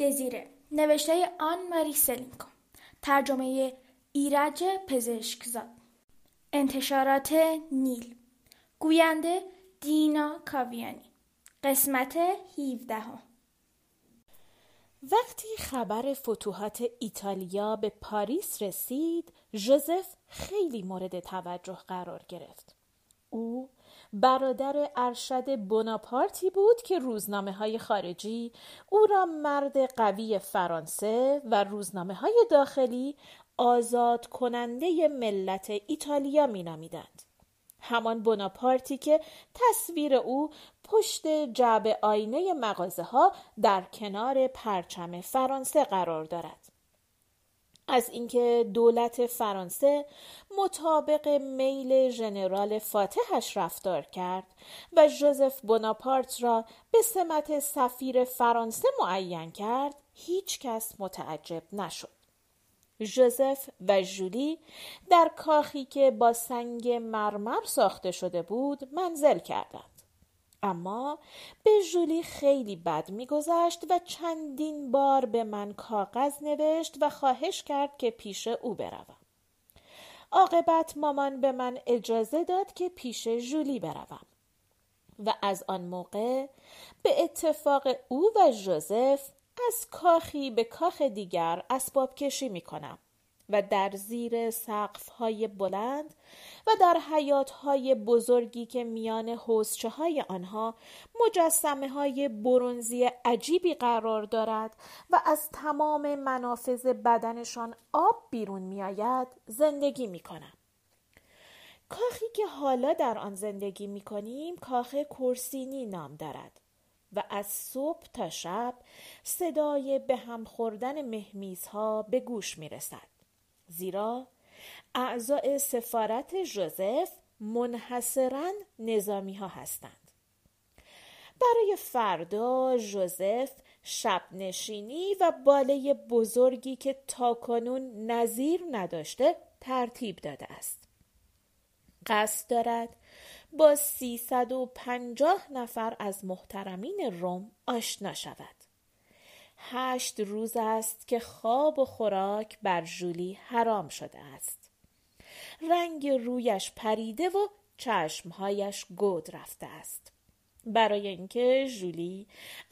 دزیره. نوشته آن ماری سلینکو ترجمه ایرج پزشکزاد. انتشارات نیل. گوینده دینا کاویانی. قسمت 17 وقتی خبر فتوحات ایتالیا به پاریس رسید ژوزف خیلی مورد توجه قرار گرفت. او برادر ارشد بناپارتی بود که روزنامه های خارجی او را مرد قوی فرانسه و روزنامه های داخلی آزاد کننده ملت ایتالیا می نامیدند. همان بناپارتی که تصویر او پشت جعب آینه مغازه ها در کنار پرچم فرانسه قرار دارد. از اینکه دولت فرانسه مطابق میل ژنرال فاتحش رفتار کرد و ژوزف بناپارت را به سمت سفیر فرانسه معین کرد هیچ کس متعجب نشد. ژوزف و ژولی در کاخی که با سنگ مرمر ساخته شده بود منزل کردند. اما به ژولی خیلی بد میگذشت و چندین بار به من کاغذ نوشت و خواهش کرد که پیش او بروم. عاقبت مامان به من اجازه داد که پیش ژولی بروم و از آن موقع به اتفاق او و ژوزف از کاخی به کاخ دیگر اسباب کشی می کنم و در زیر های بلند و در های بزرگی که میان حوزچه های آنها مجسمه های برونزی عجیبی قرار دارد و از تمام منافذ بدنشان آب بیرون میآید زندگی می کنم. کاخی که حالا در آن زندگی می کنیم کاخ کورسینی نام دارد و از صبح تا شب صدای به هم خوردن مهمیزها به گوش می رسد. زیرا اعضای سفارت ژوزف منحصرا نظامی ها هستند. برای فردا ژوزف شب نشینی و باله بزرگی که تاکنون نظیر نداشته ترتیب داده است. قصد دارد با سیصد و پنجاه نفر از محترمین روم آشنا شود. هشت روز است که خواب و خوراک بر ژولی حرام شده است. رنگ رویش پریده و چشمهایش گود رفته است. برای اینکه ژولی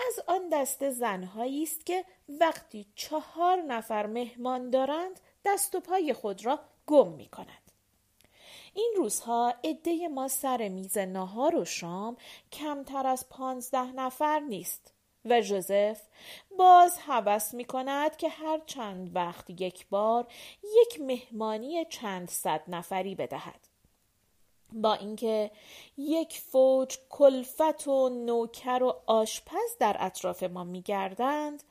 از آن دست زنهایی است که وقتی چهار نفر مهمان دارند دست و پای خود را گم می کند. این روزها عده ما سر میز نهار و شام کمتر از پانزده نفر نیست. و ژوزف باز هوس می کند که هر چند وقت یک بار یک مهمانی چند صد نفری بدهد. با اینکه یک فوج کلفت و نوکر و آشپز در اطراف ما میگردند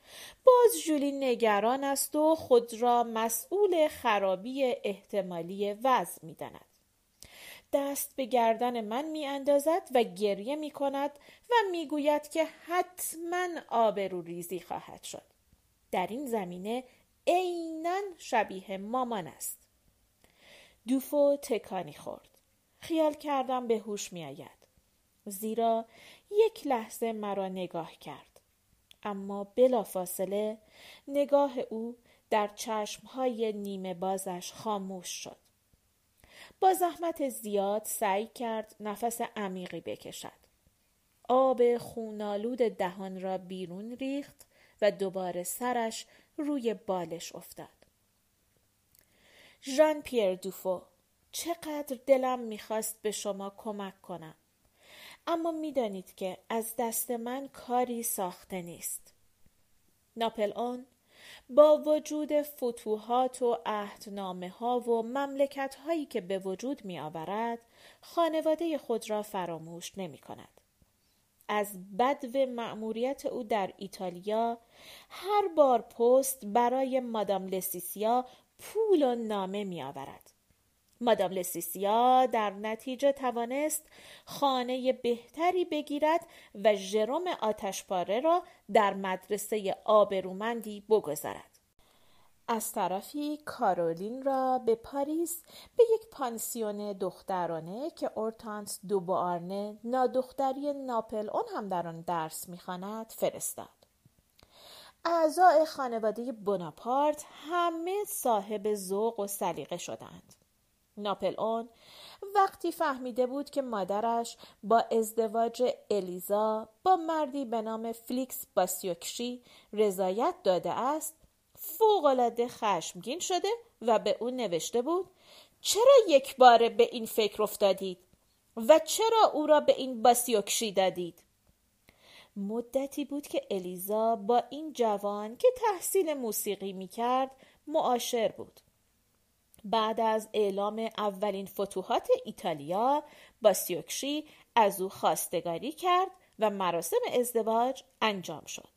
باز ژولی نگران است و خود را مسئول خرابی احتمالی وضع می‌داند. دست به گردن من می اندازد و گریه می کند و می گوید که حتما آبرو ریزی خواهد شد. در این زمینه عینا شبیه مامان است. دوفو تکانی خورد. خیال کردم به هوش می آید. زیرا یک لحظه مرا نگاه کرد. اما بلافاصله نگاه او در چشمهای نیمه بازش خاموش شد. با زحمت زیاد سعی کرد نفس عمیقی بکشد. آب خونالود دهان را بیرون ریخت و دوباره سرش روی بالش افتاد. ژان پیر دوفو چقدر دلم می‌خواست به شما کمک کنم. اما می‌دانید که از دست من کاری ساخته نیست. ناپل اون با وجود فتوحات و عهدنامه ها و مملکت هایی که به وجود می آورد خانواده خود را فراموش نمی کند. از بدو مأموریت او در ایتالیا هر بار پست برای مادام لسیسیا پول و نامه می آورد. مادام لسیسیا در نتیجه توانست خانه بهتری بگیرد و ژروم آتشپاره را در مدرسه آبرومندی بگذارد. از طرفی کارولین را به پاریس به یک پانسیون دخترانه که اورتانس دوبارنه نادختری ناپل اون هم در آن درس می‌خواند فرستاد اعضای خانواده بناپارت همه صاحب ذوق و سلیقه شدند. ناپل اون وقتی فهمیده بود که مادرش با ازدواج الیزا با مردی به نام فلیکس باسیوکشی رضایت داده است فوقالعاده خشمگین شده و به او نوشته بود چرا یک بار به این فکر افتادید و چرا او را به این باسیوکشی دادید؟ مدتی بود که الیزا با این جوان که تحصیل موسیقی می کرد معاشر بود. بعد از اعلام اولین فتوحات ایتالیا باسیوکشی از او خواستگاری کرد و مراسم ازدواج انجام شد.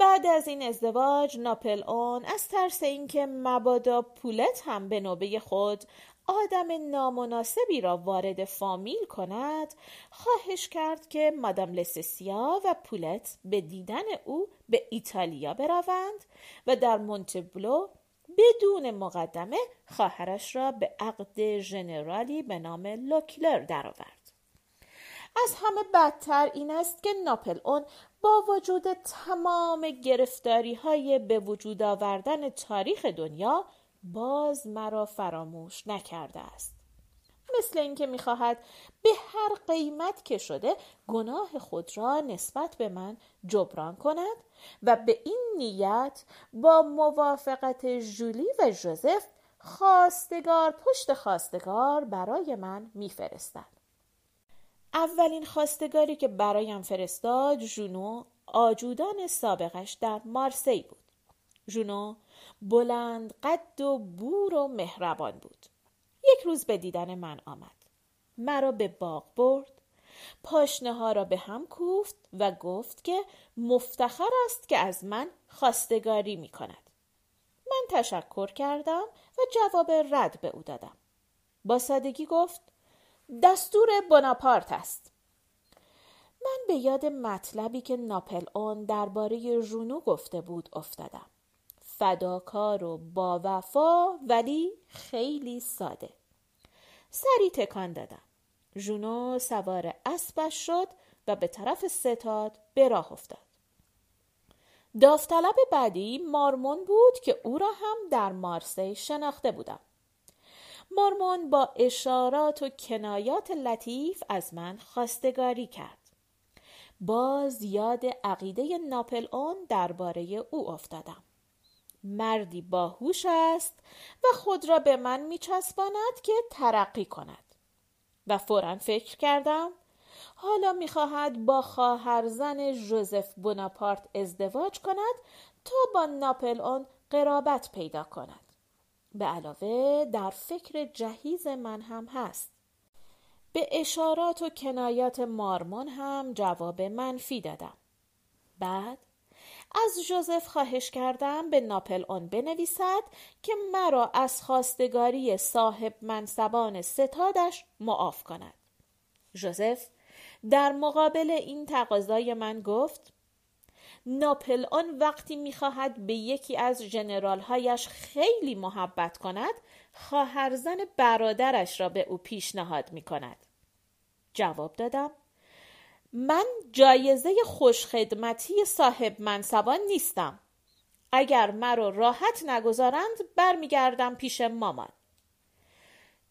بعد از این ازدواج ناپل اون از ترس اینکه مبادا پولت هم به نوبه خود آدم نامناسبی را وارد فامیل کند خواهش کرد که مادام لسسیا و پولت به دیدن او به ایتالیا بروند و در مونتبلو بدون مقدمه خواهرش را به عقد ژنرالی به نام لوکلر درآورد. از همه بدتر این است که ناپل اون با وجود تمام گرفتاری های به وجود آوردن تاریخ دنیا باز مرا فراموش نکرده است. مثل اینکه می‌خواهد به هر قیمت که شده گناه خود را نسبت به من جبران کند و به این نیت با موافقت جولی و جوزف خواستگار پشت خواستگار برای من میفرستد. اولین خواستگاری که برایم فرستاد جونو آجودان سابقش در مارسی بود. جونو بلند قد و بور و مهربان بود. یک روز به دیدن من آمد مرا به باغ برد پاشنه ها را به هم کوفت و گفت که مفتخر است که از من خواستگاری می کند. من تشکر کردم و جواب رد به او دادم. با سادگی گفت دستور بناپارت است. من به یاد مطلبی که ناپل اون درباره ژونو گفته بود افتادم. فداکار و با وفا ولی خیلی ساده. سری تکان دادم. ژونو سوار اسبش شد و به طرف ستاد به راه افتاد. داوطلب بعدی مارمون بود که او را هم در مارسی شناخته بودم. مارمون با اشارات و کنایات لطیف از من خواستگاری کرد. باز یاد عقیده ناپل اون درباره او افتادم. مردی باهوش است و خود را به من میچسباند که ترقی کند. و فورا فکر کردم حالا می‌خواهد با خواهرزن ژوزف بوناپارت ازدواج کند تا با ناپل اون قرابت پیدا کند. به علاوه در فکر جهیز من هم هست. به اشارات و کنایات مارمون هم جواب منفی دادم. بعد از جوزف خواهش کردم به ناپل اون بنویسد که مرا از خواستگاری صاحب منصبان ستادش معاف کند. جوزف در مقابل این تقاضای من گفت ناپل اون وقتی می‌خواهد به یکی از هایش خیلی محبت کند خواهرزن برادرش را به او پیشنهاد می کند. جواب دادم من جایزه خوشخدمتی صاحب منصبان نیستم. اگر مرا راحت نگذارند برمیگردم پیش مامان.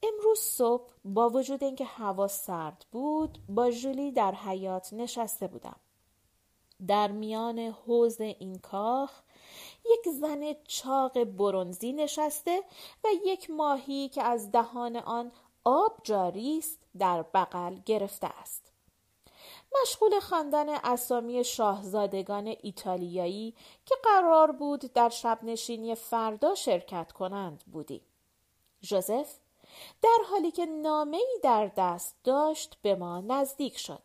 امروز صبح با وجود اینکه هوا سرد بود با جولی در حیات نشسته بودم. در میان حوز این کاخ یک زن چاق برونزی نشسته و یک ماهی که از دهان آن آب جاری است در بغل گرفته است. مشغول خواندن اسامی شاهزادگان ایتالیایی که قرار بود در شب نشینی فردا شرکت کنند بودی. جوزف در حالی که نامه ای در دست داشت به ما نزدیک شد.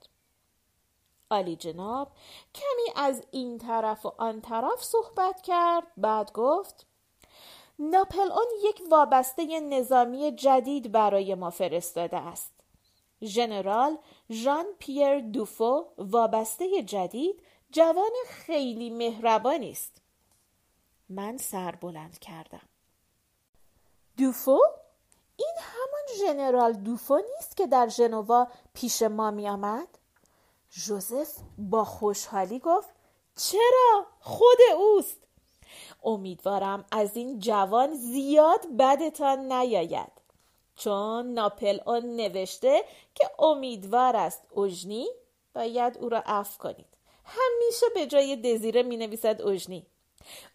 آلی جناب کمی از این طرف و آن طرف صحبت کرد بعد گفت ناپل اون یک وابسته نظامی جدید برای ما فرستاده است. ژنرال ژان پیر دوفو وابسته جدید جوان خیلی مهربانی است. من سر بلند کردم. دوفو؟ این همان ژنرال دوفو نیست که در ژنوا پیش ما می آمد؟ جوزف با خوشحالی گفت چرا؟ خود اوست. امیدوارم از این جوان زیاد بدتان نیاید. چون ناپل آن نوشته که امیدوار است اوژنی باید او را عفو کنید. همیشه به جای دزیره می نویسد اوژنی.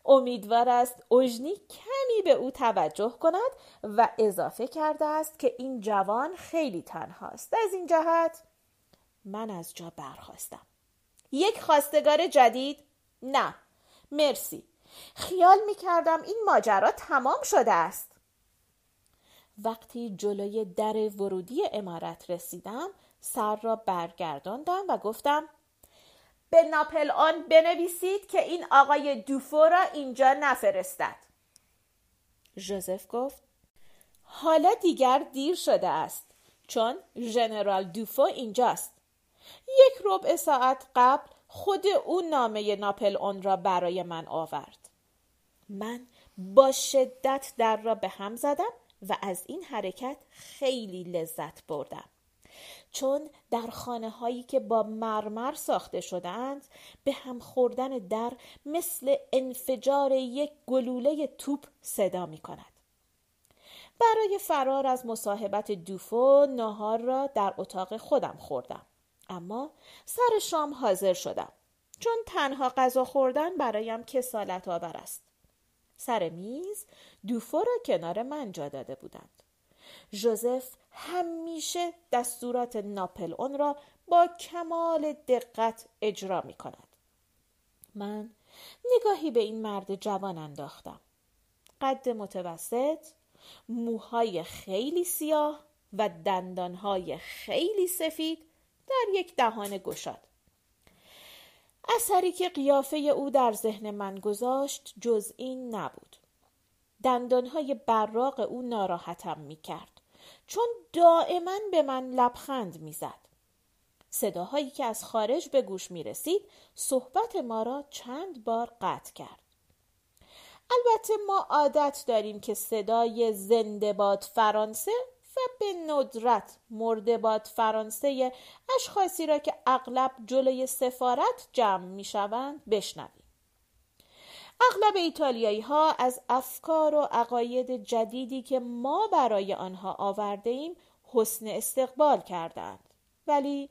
امیدوار است اوژنی کمی به او توجه کند و اضافه کرده است که این جوان خیلی تنهاست. از این جهت من از جا برخواستم یک خواستگار جدید؟ نه. مرسی. خیال می کردم این ماجرا تمام شده است. وقتی جلوی در ورودی امارت رسیدم سر را برگرداندم و گفتم به ناپل آن بنویسید که این آقای دوفو را اینجا نفرستد. ژوزف گفت حالا دیگر دیر شده است چون ژنرال دوفو اینجاست. یک ربع ساعت قبل خود او نامه ناپل اون را برای من آورد. من با شدت در را به هم زدم و از این حرکت خیلی لذت بردم چون در خانه هایی که با مرمر ساخته شدند به هم خوردن در مثل انفجار یک گلوله توپ صدا می کند. برای فرار از مصاحبت دوفو نهار را در اتاق خودم خوردم. اما سر شام حاضر شدم چون تنها غذا خوردن برایم کسالت آور است. سر میز دوفو را کنار من جا داده بودند. ژوزف همیشه دستورات ناپل اون را با کمال دقت اجرا می کند. من نگاهی به این مرد جوان انداختم. قد متوسط، موهای خیلی سیاه و دندانهای خیلی سفید در یک دهان گشاد. اثری که قیافه او در ذهن من گذاشت جز این نبود. دندانهای براق او ناراحتم می کرد. چون دائما به من لبخند می‌زد. صداهایی که از خارج به گوش می رسید صحبت ما را چند بار قطع کرد. البته ما عادت داریم که صدای زنده باد فرانسه و به ندرت مرده باد فرانسه اشخاصی را که اغلب جلوی سفارت جمع می شوند بشنویم. اغلب ایتالیایی ها از افکار و عقاید جدیدی که ما برای آنها آورده ایم حسن استقبال کردند. ولی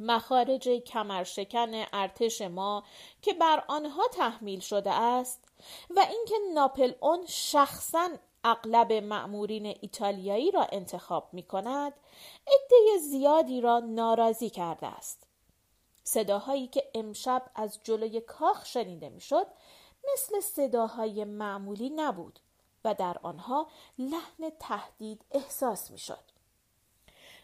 مخارج کمرشکن ارتش ما که بر آنها تحمیل شده است و اینکه ناپل اون شخصا اغلب مأمورین ایتالیایی را انتخاب می کند عده زیادی را ناراضی کرده است. صداهایی که امشب از جلوی کاخ شنیده می‌شد مثل صداهای معمولی نبود و در آنها لحن تهدید احساس می شد.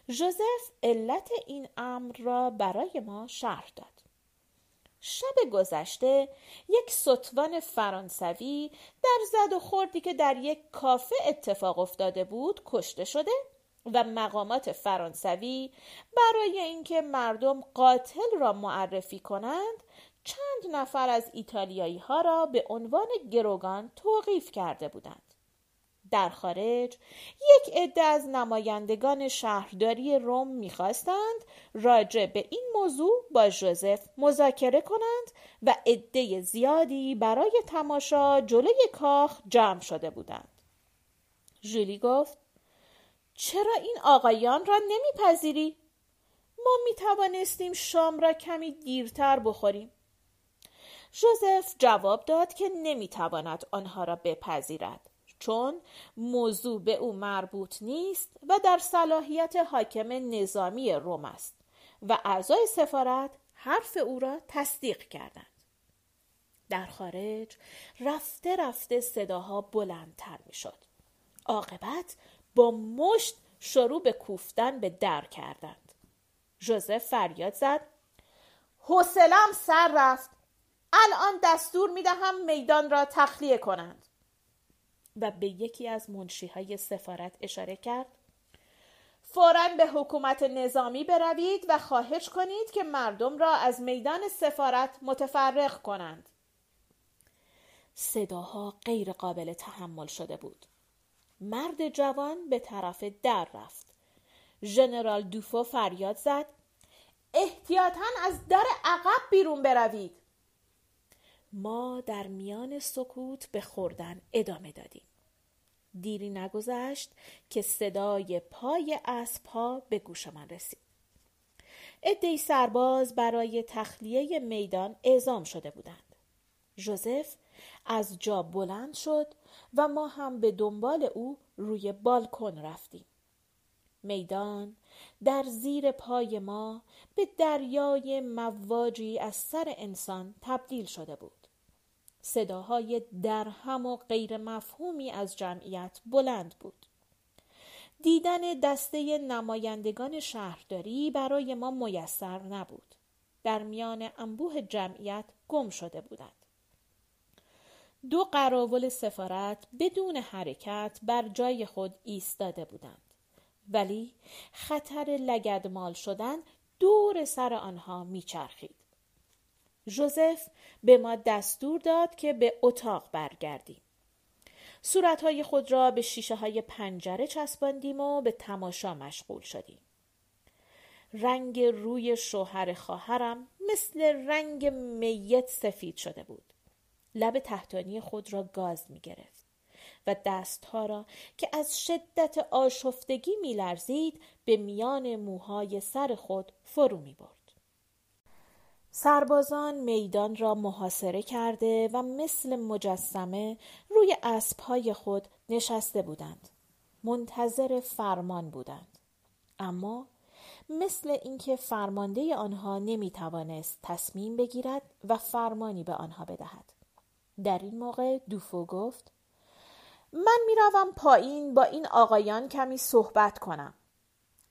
جوزف علت این امر را برای ما شرح داد. شب گذشته یک ستوان فرانسوی در زد و خوردی که در یک کافه اتفاق افتاده بود کشته شده و مقامات فرانسوی برای اینکه مردم قاتل را معرفی کنند چند نفر از ایتالیایی ها را به عنوان گروگان توقیف کرده بودند. در خارج یک عده از نمایندگان شهرداری روم می‌خواستند راجع به این موضوع با ژوزف مذاکره کنند و عده زیادی برای تماشا جلوی کاخ جمع شده بودند. ژولی گفت چرا این آقایان را نمیپذیری؟ ما می توانستیم شام را کمی دیرتر بخوریم. ژوزف جواب داد که نمی‌تواند آنها را بپذیرد چون موضوع به او مربوط نیست و در صلاحیت حاکم نظامی روم است و اعضای سفارت حرف او را تصدیق کردند. در خارج رفته رفته صداها بلندتر می‌شد. عاقبت با مشت شروع به کوفتن به در کردند. ژوزف فریاد زد حوصلم سر رفت. الان دستور می دهم میدان را تخلیه کنند. و به یکی از منشی های سفارت اشاره کرد. فورا به حکومت نظامی بروید و خواهش کنید که مردم را از میدان سفارت متفرق کنند. صداها غیر قابل تحمل شده بود. مرد جوان به طرف در رفت. ژنرال دوفو فریاد زد. احتیاطا از در عقب بیرون بروید. ما در میان سکوت به خوردن ادامه دادیم. دیری نگذشت که صدای پای اسبها به گوش من رسید. عدهای سرباز برای تخلیه میدان اعزام شده بودند. ژوزف از جا بلند شد و ما هم به دنبال او روی بالکن رفتیم. میدان در زیر پای ما به دریای مواجی از سر انسان تبدیل شده بود. صداهای درهم و غیر مفهومی از جمعیت بلند بود. دیدن دسته نمایندگان شهرداری برای ما میسر نبود. در میان انبوه جمعیت گم شده بودند. دو قراول سفارت بدون حرکت بر جای خود ایستاده بودند. ولی خطر لگدمال شدن دور سر آنها میچرخید. ژوزف به ما دستور داد که به اتاق برگردیم. صورتهای خود را به شیشه های پنجره چسباندیم و به تماشا مشغول شدیم. رنگ روی شوهر خواهرم مثل رنگ میت سفید شده بود. لب تحتانی خود را گاز می گرفت و دستها را که از شدت آشفتگی می لرزید به میان موهای سر خود فرو می برد. سربازان میدان را محاصره کرده و مثل مجسمه روی اسبهای خود نشسته بودند. منتظر فرمان بودند. اما مثل اینکه فرمانده آنها نمی توانست تصمیم بگیرد و فرمانی به آنها بدهد. در این موقع دوفو گفت من می‌روم پایین با این آقایان کمی صحبت کنم.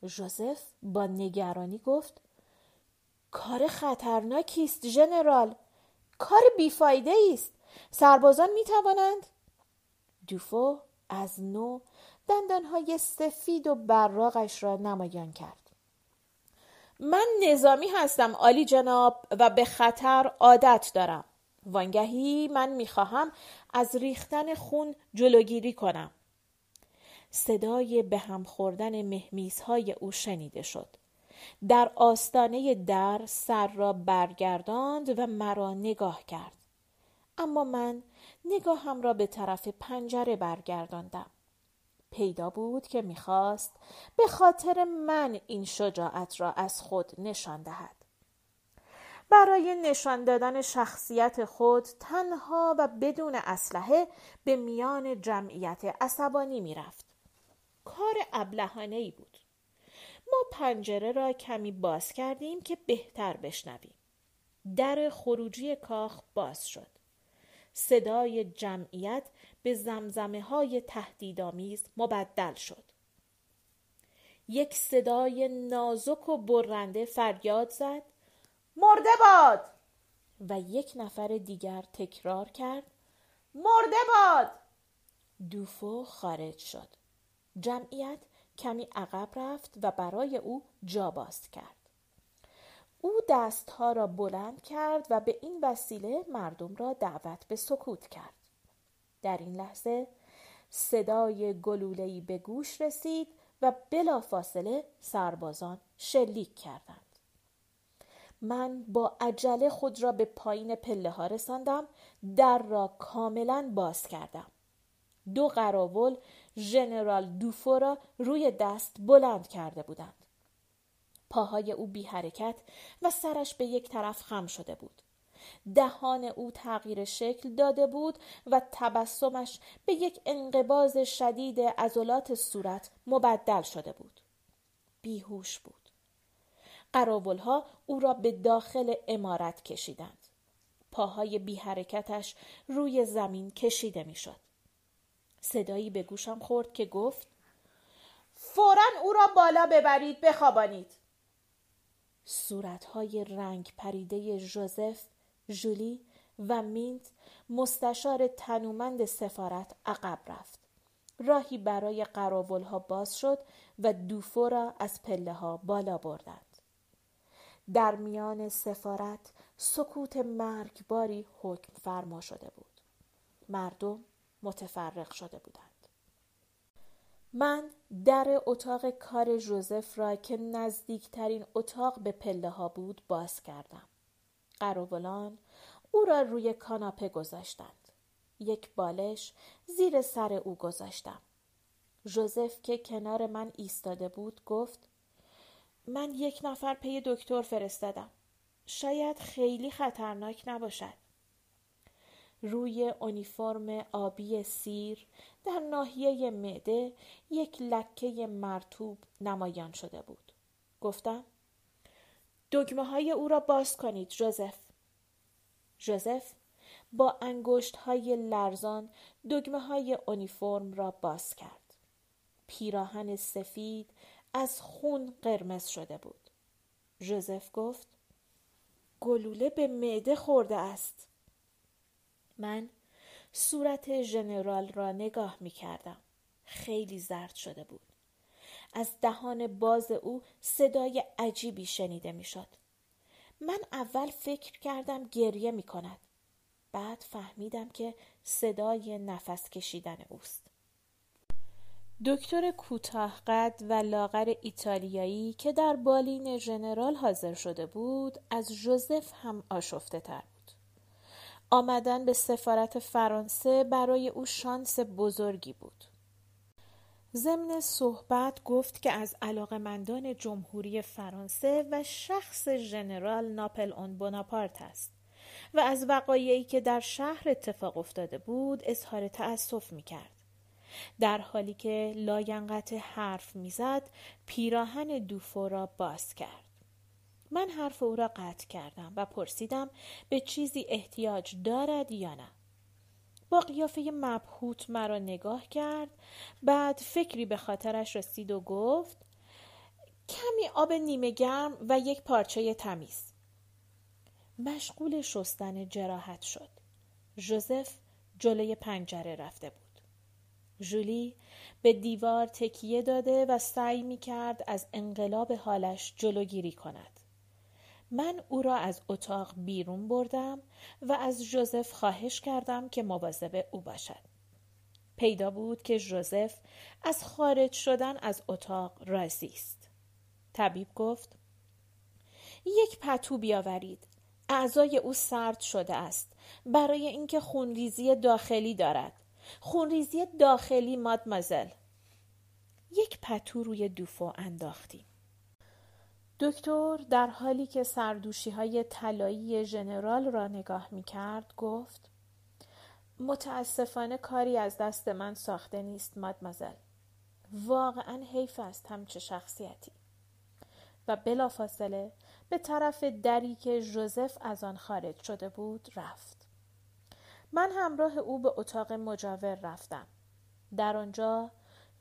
ژوزف با نگرانی گفت کار خطرناکی است ژنرال کار بیفایده است. سربازان می توانند دوفو از نو دندانهای سفید و براغش را نمایان کرد. من نظامی هستم عالی جناب و به خطر عادت دارم. وانگهی من می‌خواهم از ریختن خون جلوگیری کنم. صدای به هم خوردن مهمیزهای او شنیده شد. در آستانه در سر را برگرداند و مرا نگاه کرد. اما من نگاهم را به طرف پنجره برگرداندم. پیدا بود که می‌خواست به خاطر من این شجاعت را از خود نشان دهد. برای نشان دادن شخصیت خود تنها و بدون اسلحه به میان جمعیت عصبانی می‌رفت. کار ابلهانه ای بود. ما پنجره را کمی باز کردیم که بهتر بشنویم. در خروجی کاخ باز شد. صدای جمعیت به زمزمه های تهدیدآمیز مبدل شد. یک صدای نازک و برنده فریاد زد. مرده باد! و یک نفر دیگر تکرار کرد. مرده باد! دوفو خارج شد. جمعیت کمی عقب رفت و برای او جا باز کرد. او دستها را بلند کرد و به این وسیله مردم را دعوت به سکوت کرد. در این لحظه صدای گلوله‌ای به گوش رسید و بلافاصله سربازان شلیک کردند. من با عجله خود را به پایین پله ها رساندم در را کاملا باز کردم. دو قراول ژنرال دوفو را روی دست بلند کرده بودند. پاهای او بی حرکت و سرش به یک طرف خم شده بود. دهان او تغییر شکل داده بود و تبسمش به یک انقباز شدید عضلات صورت مبدل شده بود. بیهوش بود. قراولها او را به داخل امارت کشیدند. پاهای بی حرکتش روی زمین کشیده می‌شد. صدایی به گوشم خورد که گفت فورا او را بالا ببرید بخوابانید. صورتهای رنگ پریده ژوزف ژولی و مینت مستشار تنومند سفارت عقب رفت. راهی برای قراولها باز شد و دوفو را از پله ها بالا بردند. در میان سفارت سکوت مرگباری حکم فرما شده بود. مردم متفرق شده بودند من در اتاق کار جوزف را که نزدیکترین اتاق به پله ها بود باز کردم قراولان او را روی کاناپه گذاشتند. یک بالش زیر سر او گذاشتم. ژوزف که کنار من ایستاده بود گفت من یک نفر پی دکتر فرستادم. شاید خیلی خطرناک نباشد. روی اونیفرم آبی سیر در ناحیه معده یک لکه مرتوب نمایان شده بود. گفتم دگمه های او را باز کنید جوزف. جوزف با انگشت های لرزان دگمه های اونیفرم را باز کرد. پیراهن سفید از خون قرمز شده بود. جوزف گفت گلوله به معده خورده است. من صورت ژنرال را نگاه می کردم. خیلی زرد شده بود. از دهان باز او صدای عجیبی شنیده می شد. من اول فکر کردم گریه می کند. بعد فهمیدم که صدای نفس کشیدن اوست. دکتر کوتاه قد و لاغر ایتالیایی که در بالین ژنرال حاضر شده بود از ژوزف هم آشفته تر. آمدن به سفارت فرانسه برای او شانس بزرگی بود. ضمن صحبت گفت که از علاقمندان جمهوری فرانسه و شخص ژنرال ناپل اون بوناپارت است و از وقایعی که در شهر اتفاق افتاده بود اظهار تأسف می کرد. در حالی که لاینقت حرف می‌زد پیراهن دوفو را باز کرد من حرف او را قطع کردم و پرسیدم به چیزی احتیاج دارد یا نه. با قیافه مبهوت مرا نگاه کرد بعد فکری به خاطرش رسید و گفت کمی آب نیمه گرم و یک پارچه تمیز. مشغول شستن جراحت شد. ژوزف جلوی پنجره رفته بود. ژولی به دیوار تکیه داده و سعی می کرد از انقلاب حالش جلوگیری کند. من او را از اتاق بیرون بردم و از ژوزف خواهش کردم که مواظب او باشد. پیدا بود که ژوزف از خارج شدن از اتاق راضی است. طبیب گفت یک پتو بیاورید. اعضای او سرد شده است برای اینکه خونریزی داخلی دارد. خونریزی داخلی مادمازل یک پتو روی دوفو انداختیم دکتر در حالی که سردوشی های طلایی ژنرال را نگاه می کرد گفت متاسفانه کاری از دست من ساخته نیست مادمازل واقعا حیف است همچه شخصیتی. و بلافاصله به طرف دری که ژوزف از آن خارج شده بود رفت. من همراه او به اتاق مجاور رفتم. در آنجا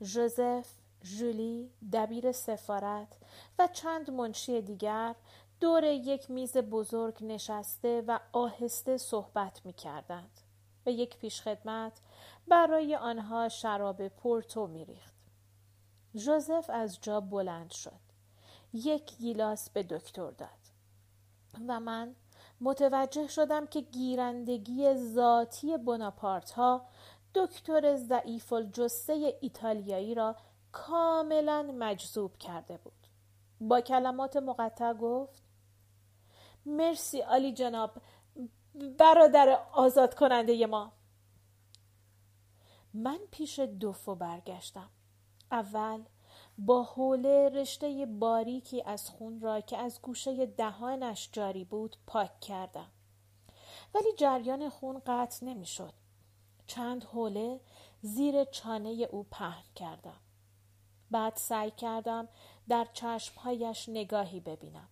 ژوزف، ژولی، دبیر سفارت و چند منشی دیگر دور یک میز بزرگ نشسته و آهسته صحبت می کردند و یک پیشخدمت برای آنها شراب پورتو می ریخت. ژوزف از جا بلند شد. یک گیلاس به دکتر داد و من متوجه شدم که گیرندگی ذاتی بناپارت ها دکتر ضعیف الجسه ایتالیایی را کاملا مجذوب کرده بود. با کلمات مقطع گفت مرسی علی جناب برادر آزاد کننده ما من پیش دوفو برگشتم اول با حوله رشته باریکی از خون را که از گوشه دهانش جاری بود پاک کردم ولی جریان خون قطع نمی‌شد. چند حوله زیر چانه او پهن کردم بعد سعی کردم در چشمهایش نگاهی ببینم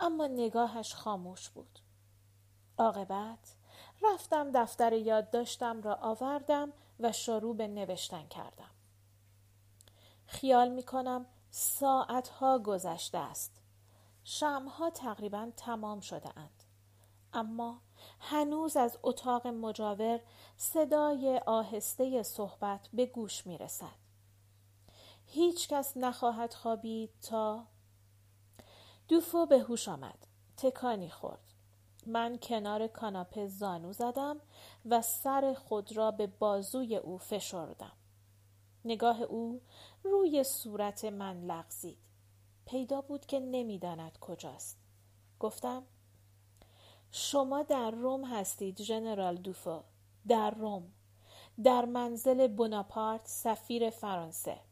اما نگاهش خاموش بود عاقبت رفتم دفتر یادداشتم را آوردم و شروع به نوشتن کردم خیال می کنم ساعتها گذشته است. شمها تقریبا تمام شده اند. اما هنوز از اتاق مجاور صدای آهسته صحبت به گوش می رسد. هیچ کس نخواهد خوابید تا دوفو به هوش آمد. تکانی خورد. من کنار کاناپه زانو زدم و سر خود را به بازوی او فشردم. نگاه او روی صورت من لغزید. پیدا بود که نمی‌داند کجاست. گفتم شما در روم هستید ژنرال دوفو در روم در منزل بوناپارت سفیر فرانسه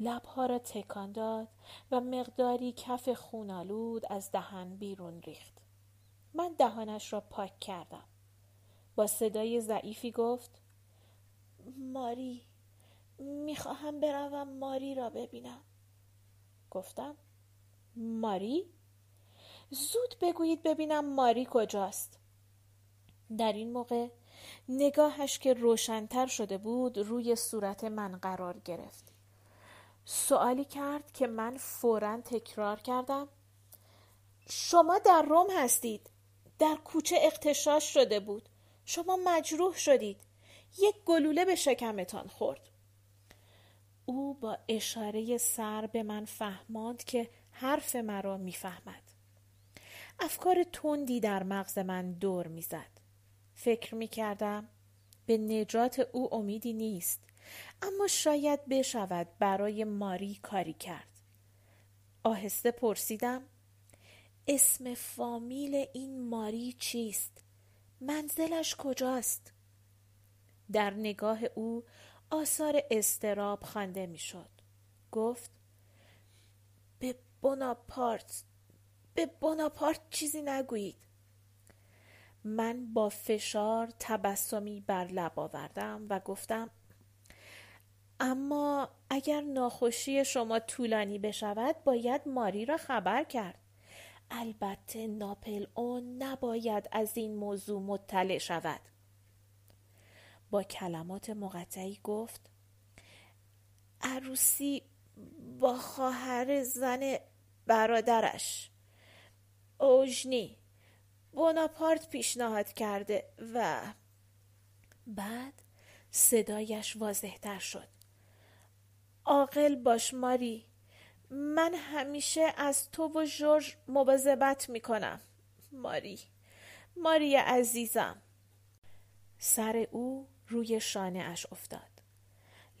لبها را تکان داد و مقداری کف خونالود از دهن بیرون ریخت. من دهانش را پاک کردم. با صدای ضعیفی گفت ماری می‌خواهم بروم ماری را ببینم. گفتم ماری؟ زود بگویید ببینم ماری کجاست. در این موقع نگاهش که روشنتر شده بود روی صورت من قرار گرفت. سوالی کرد که من فورا تکرار کردم. شما در روم هستید. در کوچه اختشاش شده بود. شما مجروح شدید. یک گلوله به شکمتان خورد. او با اشاره سر به من فهماند که حرف مرا می‌فهمد. افکار تندی در مغز من دور می‌زد. فکر می‌کردم به نجات او امیدی نیست. اما شاید بشود برای ماری کاری کرد آهسته پرسیدم اسم فامیل این ماری چیست؟ منزلش کجاست؟ در نگاه او آثار استراب خوانده می‌شد. گفت به بوناپارت به بوناپارت چیزی نگویید. من با فشار تبسمی بر لب آوردم و گفتم اما اگر ناخوشی شما طولانی بشود باید ماری را خبر کرد. البته ناپل اون نباید از این موضوع مطلع شود. با کلمات مقطعی گفت عروسی با خواهر زن برادرش. اوژنی بوناپارت پیشنهاد کرده و بعد صدایش واضحتر شد. عاقل باش ماری. من همیشه از تو و جورج مواظبت می‌کنم. ماری. ماری عزیزم. سر او روی شانه اش افتاد.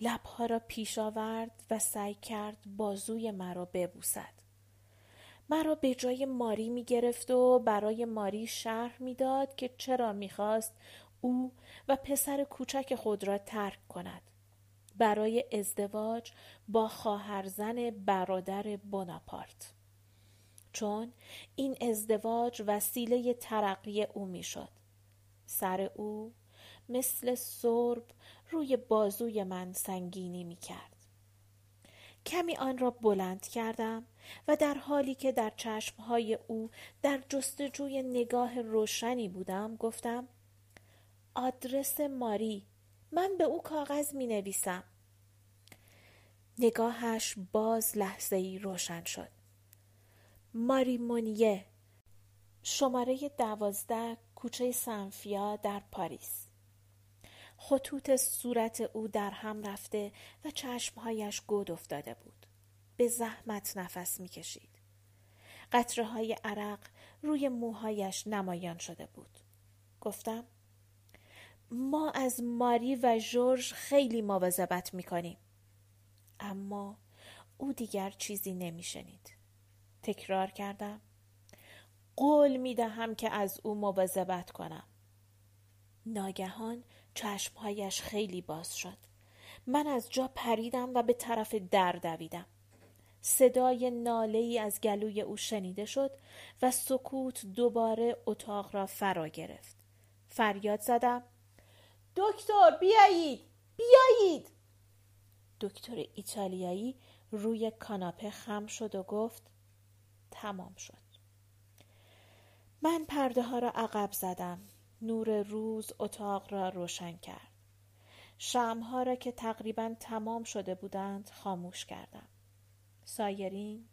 لبها را پیش آورد و سعی کرد بازوی مرا ببوسد. مرا به جای ماری می گرفت و برای ماری شرح می‌داد که چرا می‌خواست او و پسر کوچک خود را ترک کند. برای ازدواج با خواهرزن برادر بوناپارت. چون این ازدواج وسیله ترقی او می‌شد. سر او مثل سرب روی بازوی من سنگینی می کرد. کمی آن را بلند کردم و در حالی که در چشمهای او در جستجوی نگاه روشنی بودم گفتم آدرس ماری. من به او کاغذ می نویسم. نگاهش باز لحظه ای روشن شد. ماری مونیه شماره دوازده کوچه سنفیا در پاریس خطوط صورت او در هم رفته و چشمهایش گود افتاده بود. به زحمت نفس می‌کشید. قطره های عرق روی موهایش نمایان شده بود. گفتم ما از ماری و جورج خیلی مواظبت می‌کنیم. اما او دیگر چیزی نمیشنید. تکرار کردم. قول می دهم که از او مواظبت کنم. ناگهان چشمهایش خیلی باز شد. من از جا پریدم و به طرف در دویدم. صدای ناله ای از گلوی او شنیده شد و سکوت دوباره اتاق را فرا گرفت. فریاد زدم دکتر بیایید بیایید دکتر ایتالیایی روی کاناپه خم شد و گفت تمام شد من پرده ها را عقب زدم نور روز اتاق را روشن کرد. شمها را که تقریبا تمام شده بودند خاموش کردم. سایرین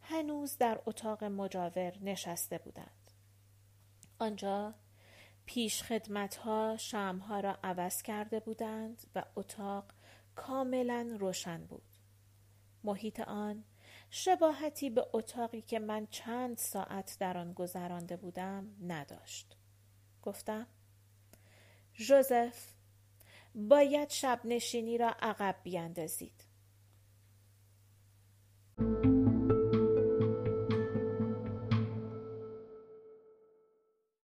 هنوز در اتاق مجاور نشسته بودند. آنجا پیشخدمت‌ها شمها را عوض کرده بودند و اتاق کاملا روشن بود. محیط آن شباهتی به اتاقی که من چند ساعت در آن گذرانده بودم نداشت. گفتم جوزف باید شب نشینی را عقب بیاندازید.